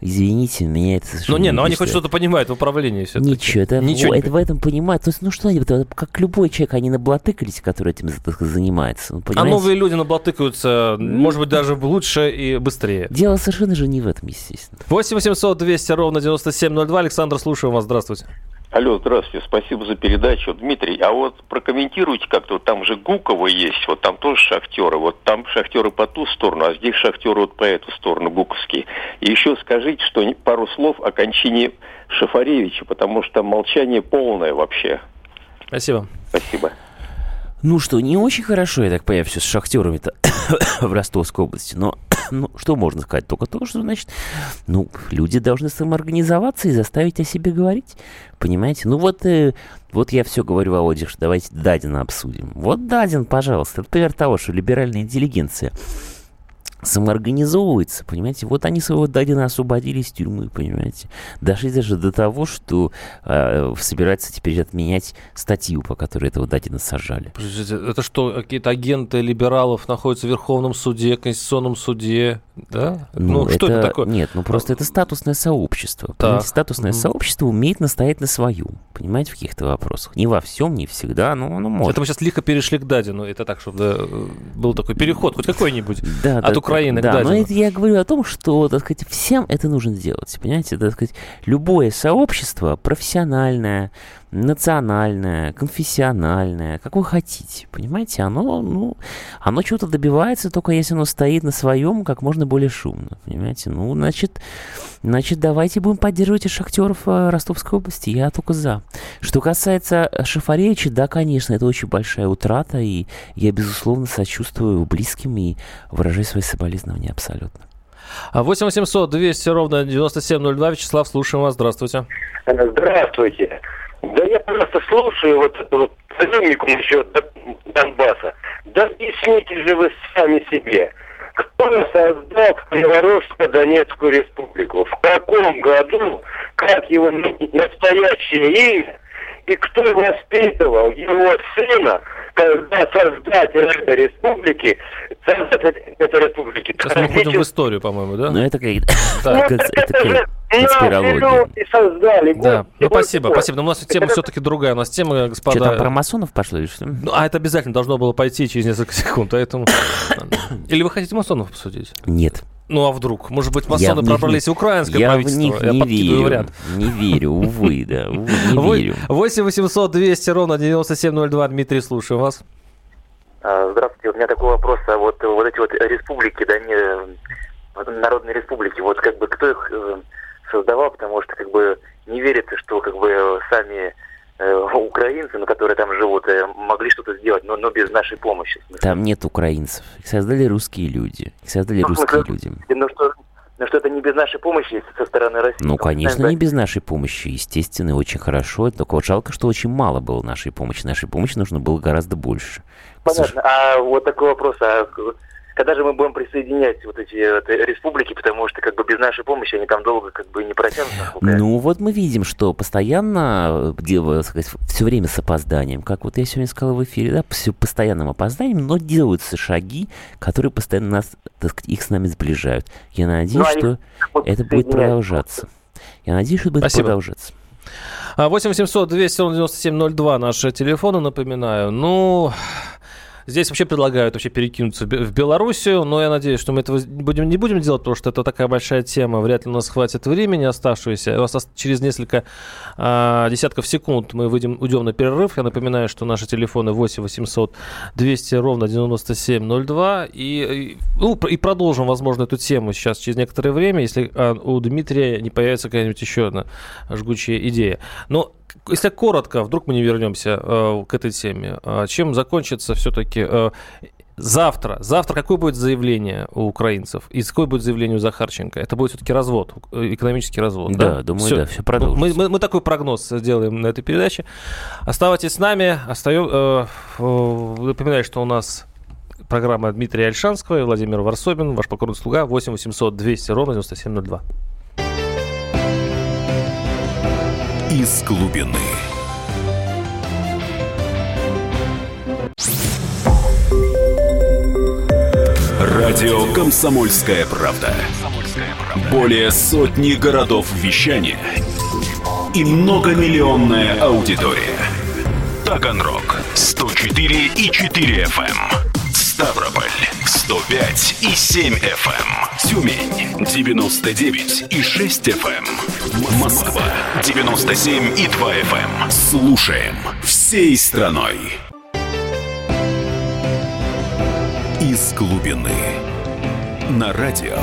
Извините, меня это совершенно... Ну не, но они хоть что-то понимают в управлении все Ничего, это, Ничего это в этом понимают. То есть, ну что они, как любой человек, они наблатыкались, который этим занимается. Ну, а новые люди наблатыкаются, может быть, даже лучше и быстрее. Дело совершенно же не в этом, естественно. 8 800 200 ровно 9702. Александр, слушаю вас. Здравствуйте. Алло, здравствуйте, спасибо за передачу. Дмитрий, а вот прокомментируйте как-то, вот там же Гуково есть, вот там тоже шахтеры, вот там шахтеры по ту сторону, а здесь шахтеры вот по эту сторону, Гуковские. И еще скажите, что пару слов о кончине Шафаревича, потому что молчание полное вообще. Спасибо. Спасибо. Ну что, не очень хорошо, я так понимаю, все с шахтерами-то <coughs> в Ростовской области, но ну, что можно сказать? Только то, что, значит, ну, люди должны самоорганизоваться и заставить о себе говорить. Понимаете? Ну, вот, э, вот я все говорю, Володя, что давайте Дадина обсудим. Вот Дадин, пожалуйста, это пример того, что либеральная интеллигенция самоорганизовывается, понимаете. Вот они своего Дадина освободили из тюрьмы, понимаете. Дошли даже до того, что э, собираются теперь отменять статью, по которой этого Дадина сажали. Это что, какие-то агенты либералов находятся в Верховном суде, Конституционном суде, да? Ну, ну что это, это такое? Нет, ну просто это статусное сообщество. Понимаете, статусное mm-hmm. сообщество умеет настоять на своем, понимаете, в каких-то вопросах. Не во всем, не всегда, но оно может. Это мы сейчас лихо перешли к Дадину. Это так, чтобы да, был такой переход, хоть какой-нибудь да, от да, Украины да, к Дадину. но это я говорю о том, что, так сказать, всем это нужно делать, понимаете, так сказать, любое сообщество профессиональное, национальное, конфессиональное, как вы хотите, понимаете, оно, ну, оно чего-то добивается, только если оно стоит на своем как можно более шумно, понимаете, ну, значит, значит, давайте будем поддерживать и шахтеров э, Ростовской области, я только за. Что касается Шафаревича, да, конечно, это очень большая утрата, и я, безусловно, сочувствую близким и выражаю свои соболезнования абсолютно. 8 800 200 ровно 9702. Вячеслав, слушаем вас. Здравствуйте. Здравствуйте. Да я просто слушаю вот эту вот полемику насчет Донбасса. Да объясните же вы сами себе, кто создал Криворожско-Донецкую республику? В каком году? Как его настоящее имя? И кто воспитывал его сына, когда создатель этой республики, создатель этой республики... Сейчас мы уходим в историю, по-моему, да? Ну, это как... <laughs> Это конспирология. создали. Да, ну спасибо, спасибо. Но у нас тема все-таки другая. У нас тема, господа... Что, там про масонов пошло или что? Ну, а это обязательно должно было пойти через несколько <laughs> секунд, поэтому... <coughs> Или вы хотите масонов обсудить? Нет. Ну а вдруг? Может быть, масоны них, пробрались в украинское я правительство? В них я не верю, вариант. Не верю, увы, да. Увы, не верю. 8 800 200 ровно 9702. Дмитрий, слушаю вас. А, здравствуйте. У меня такой вопрос. А вот, вот эти вот республики, да, не, народные республики, вот как бы кто их э, создавал, потому что как бы не верится, что как бы сами украинцы, ну, которые там живут, э, могли что-то сделать, но, но без нашей помощи. Там нет украинцев. Их создали русские люди. Их создали ну, русские смысле, люди. Ну что, ну что это не без нашей помощи со стороны России? Ну, конечно, не без нашей помощи. Естественно, и очень хорошо. Только вот жалко, что очень мало было нашей помощи. Нашей помощи нужно было гораздо больше. Понятно. А вот такой вопрос. А когда же мы будем присоединять вот эти вот, республики, потому что как бы без нашей помощи они там долго как бы не протянут. Ну вот мы видим, что постоянно делают, сказать, все время с опозданием, как вот я сегодня сказал в эфире, да, все постоянным опозданием, но делаются шаги, которые постоянно нас, так сказать, их с нами сближают. Я надеюсь, ну, что это будет продолжаться. Я надеюсь, что это будет Спасибо. продолжаться. 8 800 297 02 наши телефоны, напоминаю. Ну, Здесь вообще предлагают вообще перекинуться в Белоруссию, но я надеюсь, что мы этого будем, не будем делать, потому что это такая большая тема, вряд ли у нас хватит времени оставшегося. У нас через несколько а, десятков секунд мы выйдем, уйдем на перерыв. Я напоминаю, что наши телефоны 8 800 200 ровно 9702. И, и, ну, и продолжим, возможно, эту тему сейчас через некоторое время, если а, у Дмитрия не появится какая-нибудь еще одна жгучая идея. Но если коротко, вдруг мы не вернемся э, к этой теме, э, чем закончится все-таки э, Завтра. Завтра какое будет заявление у украинцев? И какое будет заявление у Захарченко? Это будет все-таки развод, экономический развод. Да, да? думаю, все. да, все продолжится. Мы, мы, мы такой прогноз сделаем на этой передаче. Оставайтесь с нами. Остаем, э, э, напоминаю, что у нас программа Дмитрия Альшанского и Владимир Варсобин, ваш покорный слуга, 8 800 200 ровно 9702. Из глубины. Радио «Комсомольская правда». Более сотни городов вещания и многомиллионная аудитория. Таганрог 104 и 4 FM. Эм. Ставрополь 105 и 7 FM. Эм. Тюмень 99 и 6 FM. Эм. Москва 97 и 2 FM. Слушаем всей страной. Из глубины. На радио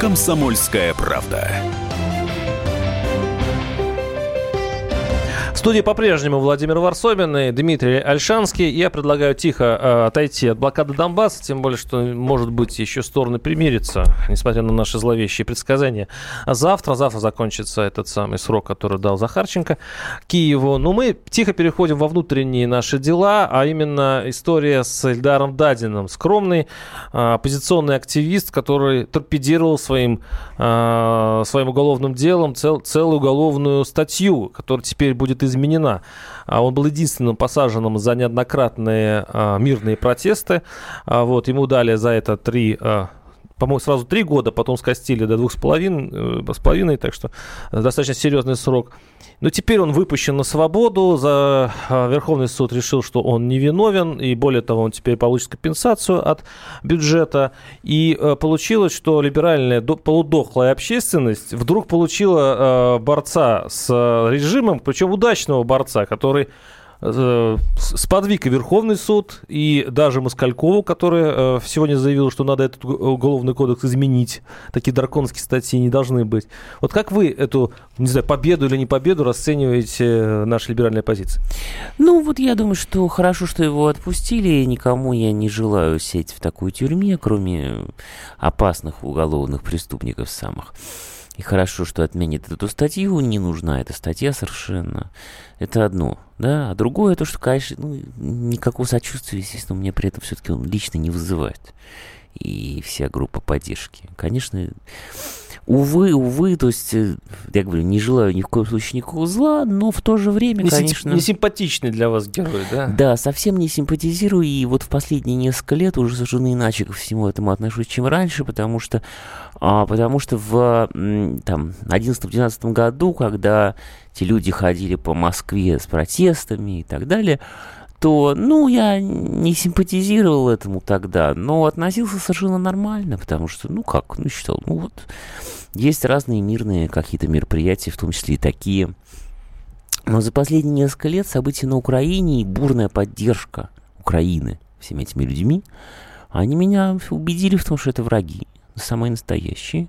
«Комсомольская правда». Студии по-прежнему Владимир Варсобин и Дмитрий Альшанский. Я предлагаю тихо э, отойти от блокады Донбасса, тем более, что, может быть, еще стороны примирятся, несмотря на наши зловещие предсказания. А завтра, завтра закончится этот самый срок, который дал Захарченко Киеву. Но мы тихо переходим во внутренние наши дела, а именно история с Эльдаром Дадиным. Скромный э, оппозиционный активист, который торпедировал своим, э, своим уголовным делом цел, целую уголовную статью, которая теперь будет изменена изменена. А он был единственным посаженным за неоднократные а, мирные протесты. А, вот, ему дали за это три по-моему, сразу три года, потом скостили до двух с половиной, э, с половиной, так что достаточно серьезный срок. Но теперь он выпущен на свободу. За а, Верховный суд решил, что он невиновен, и более того, он теперь получит компенсацию от бюджета. И э, получилось, что либеральная полудохлая общественность вдруг получила э, борца с режимом, причем удачного борца, который Э, сподвиг и Верховный суд, и даже Москалькову, которая э, сегодня заявила, что надо этот уголовный кодекс изменить. Такие драконовские статьи не должны быть. Вот как вы эту, не знаю, победу или не победу расцениваете э, нашей либеральной оппозиции? Ну, вот я думаю, что хорошо, что его отпустили. Никому я не желаю сидеть в такой тюрьме, кроме опасных уголовных преступников самых. И хорошо, что отменит эту статью, не нужна эта статья совершенно. Это одно, да. А другое, то, что, конечно, ну, никакого сочувствия, естественно, мне при этом все-таки он лично не вызывает. И вся группа поддержки. Конечно, увы, увы, то есть, э, я говорю, не желаю ни в коем случае никакого зла, но в то же время, не конечно... Не симпатичный для вас герой, да? Да, совсем не симпатизирую, и вот в последние несколько лет уже совершенно иначе ко всему этому отношусь, чем раньше, потому что, а, потому что в там, 11-12 году, когда те люди ходили по Москве с протестами и так далее, то, ну, я не симпатизировал этому тогда, но относился совершенно нормально, потому что, ну как, ну считал, ну вот, есть разные мирные какие-то мероприятия, в том числе и такие. Но за последние несколько лет события на Украине и бурная поддержка Украины всеми этими людьми, они меня убедили в том, что это враги, самые настоящие.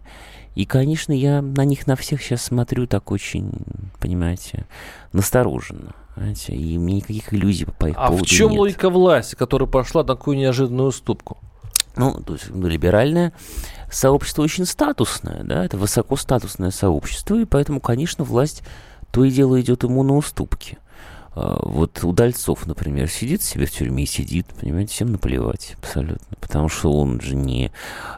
И, конечно, я на них на всех сейчас смотрю так очень, понимаете, настороженно. Понимаете? И мне никаких иллюзий по их а поводу в чем нет. логика власти, которая пошла такую неожиданную уступку? Ну, то есть ну, либеральное сообщество очень статусное, да, это высокостатусное сообщество, и поэтому, конечно, власть то и дело идет ему на уступки. А, вот Удальцов, например, сидит себе в тюрьме и сидит, понимаете, всем наплевать абсолютно. Потому что он же не,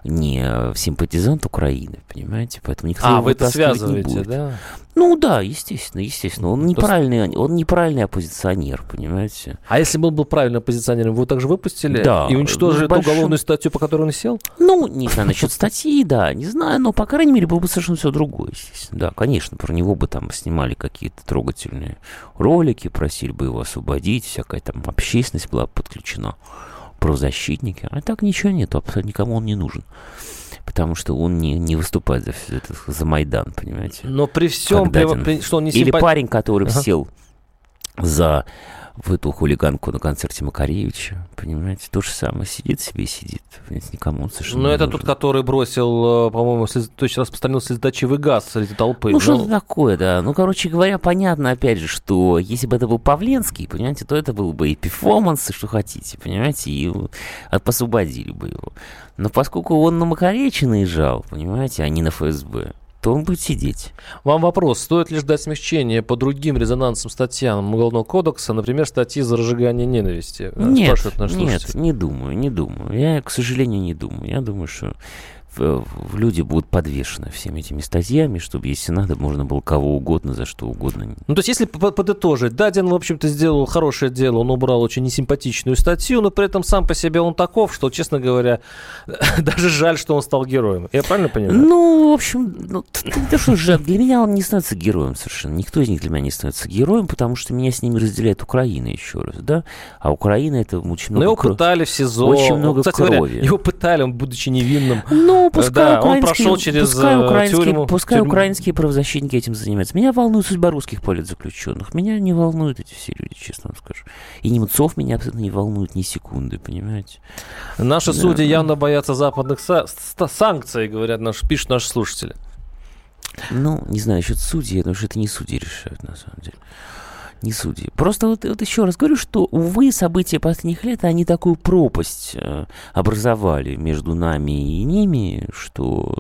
не симпатизант Украины, понимаете, поэтому никто а, его вы это связываете, не будет. да? Ну да, естественно, естественно. Он неправильный, он неправильный оппозиционер, понимаете. А если бы он был правильным оппозиционером, вы его также выпустили? Да. И уничтожили большом... ту уголовную статью, по которой он сел? Ну, не знаю насчет статьи, да, не знаю, но, по крайней мере, было бы совершенно все другое, естественно. Да, конечно, про него бы там снимали какие-то трогательные ролики, просили бы его освободить, всякая там общественность была подключена, правозащитники. А так ничего нет, абсолютно никому он не нужен потому что он не, не выступает за, это, за Майдан, понимаете? Но при всем, при, при, что он не симпат... Или парень, который ага. сел за в эту хулиганку на концерте Макаревича, понимаете, то же самое, сидит себе и сидит, понимаете, никому совершенно Ну, это нужен. тот, который бросил, э, по-моему, слез... то есть распространил слезоточивый газ среди толпы. Ну, что-то такое, да. Ну, короче говоря, понятно, опять же, что если бы это был Павленский, понимаете, то это был бы и перформанс, и что хотите, понимаете, и освободили бы его. Но поскольку он на Макаревича наезжал, понимаете, а не на ФСБ, то он будет сидеть. Вам вопрос, стоит ли ждать смягчения по другим резонансным статьям Уголовного кодекса, например, статьи за разжигание ненависти? Э, Нет, нет, не думаю, не думаю. Я, к сожалению, не думаю. Я думаю, что люди будут подвешены всеми этими статьями, чтобы, если надо, можно было кого угодно за что угодно. Ну, то есть, если подытожить, Дадин, в общем-то, сделал хорошее дело, он убрал очень несимпатичную статью, но при этом сам по себе он таков, что, честно говоря, <laughs> даже жаль, что он стал героем. Я правильно понимаю? Ну, в общем, ну, это что жаль. Для меня он не становится героем совершенно. Никто из них для меня не становится героем, потому что меня с ними разделяет Украина еще раз, да? А Украина это очень много... Но его пытали в СИЗО. Очень много Кстати крови. Говоря, его пытали, он, будучи невинным. Ну, пускай да, он прошел через пускай украинские, тюрьму. пускай тюрьму. украинские правозащитники этим занимаются. Меня волнует судьба русских политзаключенных. Меня не волнуют эти все люди, честно вам скажу. И немцов меня абсолютно не волнует ни секунды, понимаете? Наши Да. судьи явно боятся западных са- санкций, говорят наши, пишут наши слушатели. Ну, не знаю, насчет я думаю, что это не судьи решают, на самом деле. Не судьи. Просто вот, вот еще раз говорю, что, увы, события последних лет, они такую пропасть э, образовали между нами и ними, что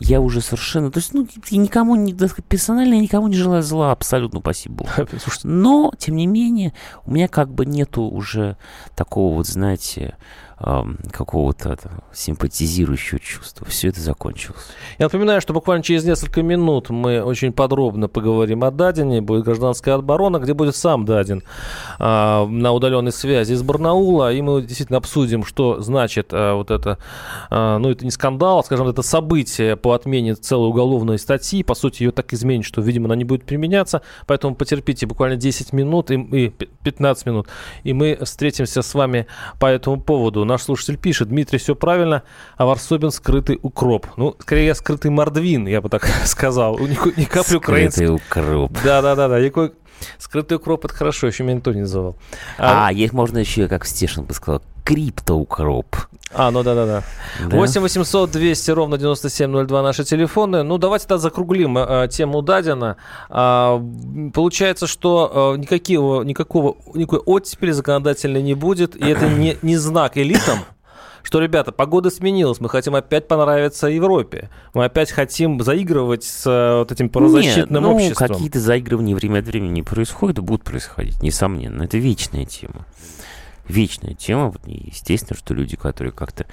я уже совершенно... То есть, ну, никому не... Персонально я никому не желаю зла, абсолютно, спасибо Богу. <laughs> Но, тем не менее, у меня как бы нету уже такого вот, знаете, какого-то симпатизирующего чувства. Все это закончилось. Я напоминаю, что буквально через несколько минут мы очень подробно поговорим о Дадине. Будет гражданская оборона, где будет сам Дадин а, на удаленной связи из Барнаула. И мы действительно обсудим, что значит а, вот это, а, ну это не скандал, скажем, это событие по отмене целой уголовной статьи. По сути, ее так изменит, что, видимо, она не будет применяться. Поэтому потерпите буквально 10 минут и, и 15 минут. И мы встретимся с вами по этому поводу. Наш слушатель пишет, Дмитрий, все правильно, а Варсобин скрытый укроп. Ну, скорее, скрытый мордвин, я бы так <laughs> сказал. Ни, ни капли украинского. Скрытый укроп. Да-да-да, никакой скрытый укроп, это хорошо, еще меня никто не называл. А, их можно еще, как Стешин бы сказал, криптоукроп. А, ну да-да-да. Да? 8 800 200 ровно 9702 наши телефоны. Ну, давайте тогда закруглим э, тему Дадина. А, получается, что э, никакого, никакого, никакой оттепели законодательной не будет, и это не, не знак элитам, что, ребята, погода сменилась, мы хотим опять понравиться Европе. Мы опять хотим заигрывать с э, вот этим правозащитным Нет, ну, обществом. какие-то заигрывания время от времени происходят, будут происходить, несомненно. Это вечная тема. Вечная тема. И Естественно, что люди, которые как-то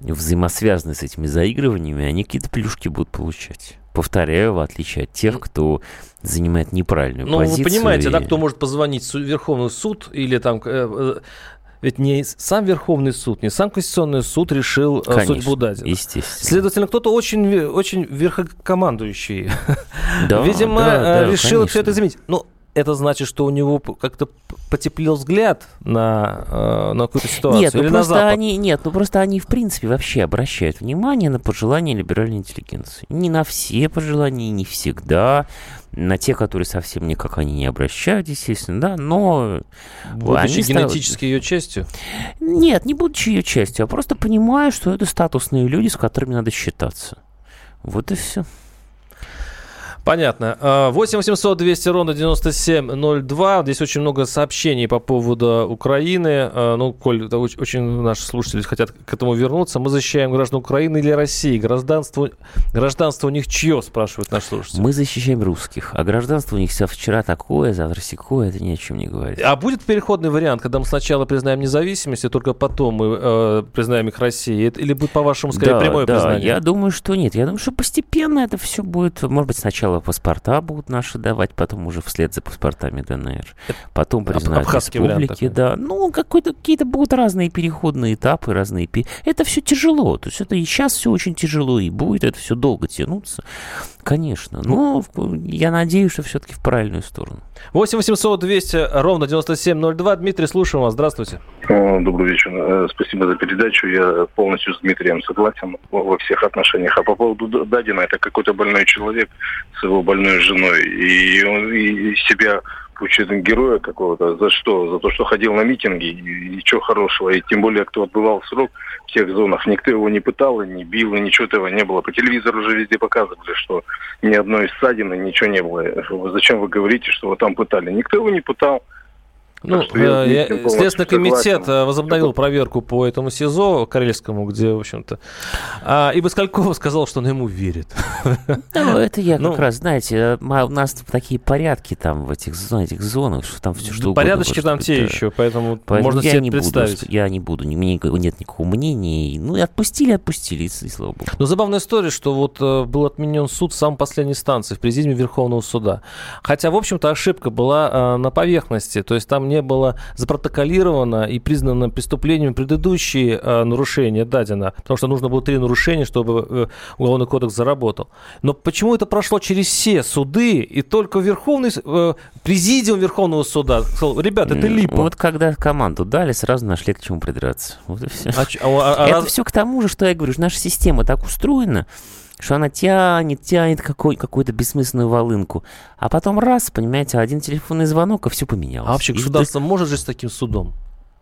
взаимосвязаны с этими заигрываниями, они какие-то плюшки будут получать. Повторяю, в отличие от тех, кто занимает неправильную Ну, позицию. вы понимаете, и- да, кто может позвонить в Верховный суд или там... э, э, ведь не сам Верховный суд, не сам Конституционный суд решил э, Конечно, судьбу Дадина. естественно. Следовательно, кто-то очень, очень верхокомандующий, Да, видимо, да, э, да, решил все это конечно. изменить. Ну, это значит, что у него как-то потеплел взгляд на, э, на какую-то ситуацию Нет, ну или на просто Запад. они, нет, ну просто они в принципе вообще обращают внимание на пожелания либеральной интеллигенции. Не на все пожелания, не всегда, на те, которые совсем никак они не обращают, естественно, да, но Будучи они генетически ее частью. Нет, не будучи ее частью, а просто понимаю, что это статусные люди, с которыми надо считаться. Вот и все. Понятно. А, 8 800 200 ровно 9702. Здесь очень много сообщений по поводу Украины. А, Ну, коль это оч- очень наши слушатели хотят к этому вернуться. Мы защищаем граждан Украины или России? Гражданство, гражданство у них чье, спрашивают наши слушатели. Мы защищаем русских, а гражданство у них вся вчера такое, завтра секое, это ни о чем не говорит. А будет переходный вариант, когда мы сначала признаем независимость, и только потом мы э, признаем их Россией? Это- Или будет, по-вашему, скорее да, прямое да, признание? я думаю, что нет. Я думаю, что постепенно это все будет. Может быть, сначала паспорта будут наши давать, потом уже вслед за паспортами ДНР. Потом Аб- признают вариант республики, да. Ну, какой-то, какие-то будут разные переходные этапы, разные... Это все тяжело. То есть это и сейчас все очень тяжело, и будет это все долго тянуться. Конечно. Но в- я надеюсь, что все-таки в правильную сторону. 8 800 200 ровно 9702. Дмитрий, слушаем вас. Здравствуйте. Э, Добрый вечер. Э, Спасибо за передачу. Я полностью с Дмитрием согласен во всех отношениях. А по поводу Дадина, это какой-то больной человек с его больной женой. И он и себя учетом героя какого-то. За что? За то, что ходил на митинги, и, что хорошего. И тем более, кто отбывал срок в тех зонах, никто его не пытал, и не бил, и ничего этого не было. По телевизору уже везде показывали, что ни одной ссадины, ничего не было. Зачем вы говорите, что его там пытали? Никто его не пытал. Ну, э, я, Следственный комитет согласен. Э, возобновил проверку по этому СИЗО Карельскому, где, в общем-то... А, и Баскалькова сказал, что он ему верит. <laughs> Ну, это я ну, как раз, знаете, у нас такие порядки там в этих, этих зонах, что там все что Порядочки там те еще, поэтому, поэтому можно я себе не представить. Буду, я не буду, мне нет никакого мнения. Ну, и отпустили, отпустили, и, и слава богу. Но забавная история, что вот э, был отменен суд в самой последней станции, в президиуме Верховного суда. Хотя, в общем-то, ошибка была на поверхности, то есть там не было запротоколировано и признано преступлением предыдущие э, нарушения дадено, потому что нужно было три нарушения, чтобы э, Уголовный кодекс заработал. Но почему это прошло через все суды и только Верховный, э, президиум Верховного суда сказал, ребята, это липа. Вот когда команду дали, сразу нашли к чему придраться. Вот и все. А, а, а, это все к тому же, что я говорю, наша система так устроена, что она тянет, тянет какой, какую-то бессмысленную волынку. А потом раз, понимаете, один телефонный звонок, и все поменялось. А вообще государство и... может жить с таким судом?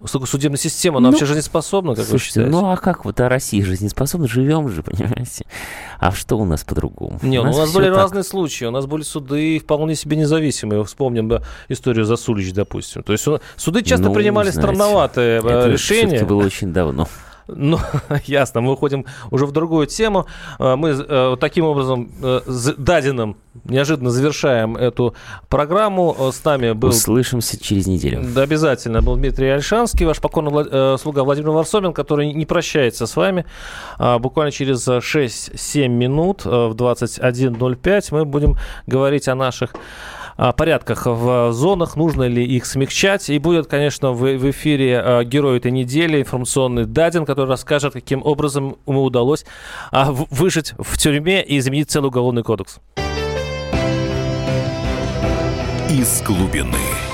Судебная система, она ну, вообще жизнеспособна, как слушайте, вы считаете? Ну, а как вот, а Россия жизнеспособна? Живем же, <laughs> понимаете? А что у нас по-другому? Не, у нас, ну, у нас были так... разные случаи. У нас были суды вполне себе независимые. Вспомним да, историю Засулич, допустим. То есть суды часто ну, принимали знаете, странноватые э, это решения. Это было очень давно. Ну, <laughs> ясно, мы уходим уже в другую тему. Э, мы э, таким образом э, даденным неожиданно завершаем эту программу. С нами был... Услышимся через неделю. Да, обязательно. Был Дмитрий Альшанский, ваш покорный Влад... слуга Владимир Варсобин, который не прощается с вами. Буквально через 6-7 минут в 21.05 мы будем говорить о наших порядках в зонах, нужно ли их смягчать. И будет, конечно, в, в эфире герой этой недели, информационный Дадин, который расскажет, каким образом ему удалось выжить в тюрьме и изменить целый уголовный кодекс. Из глубины.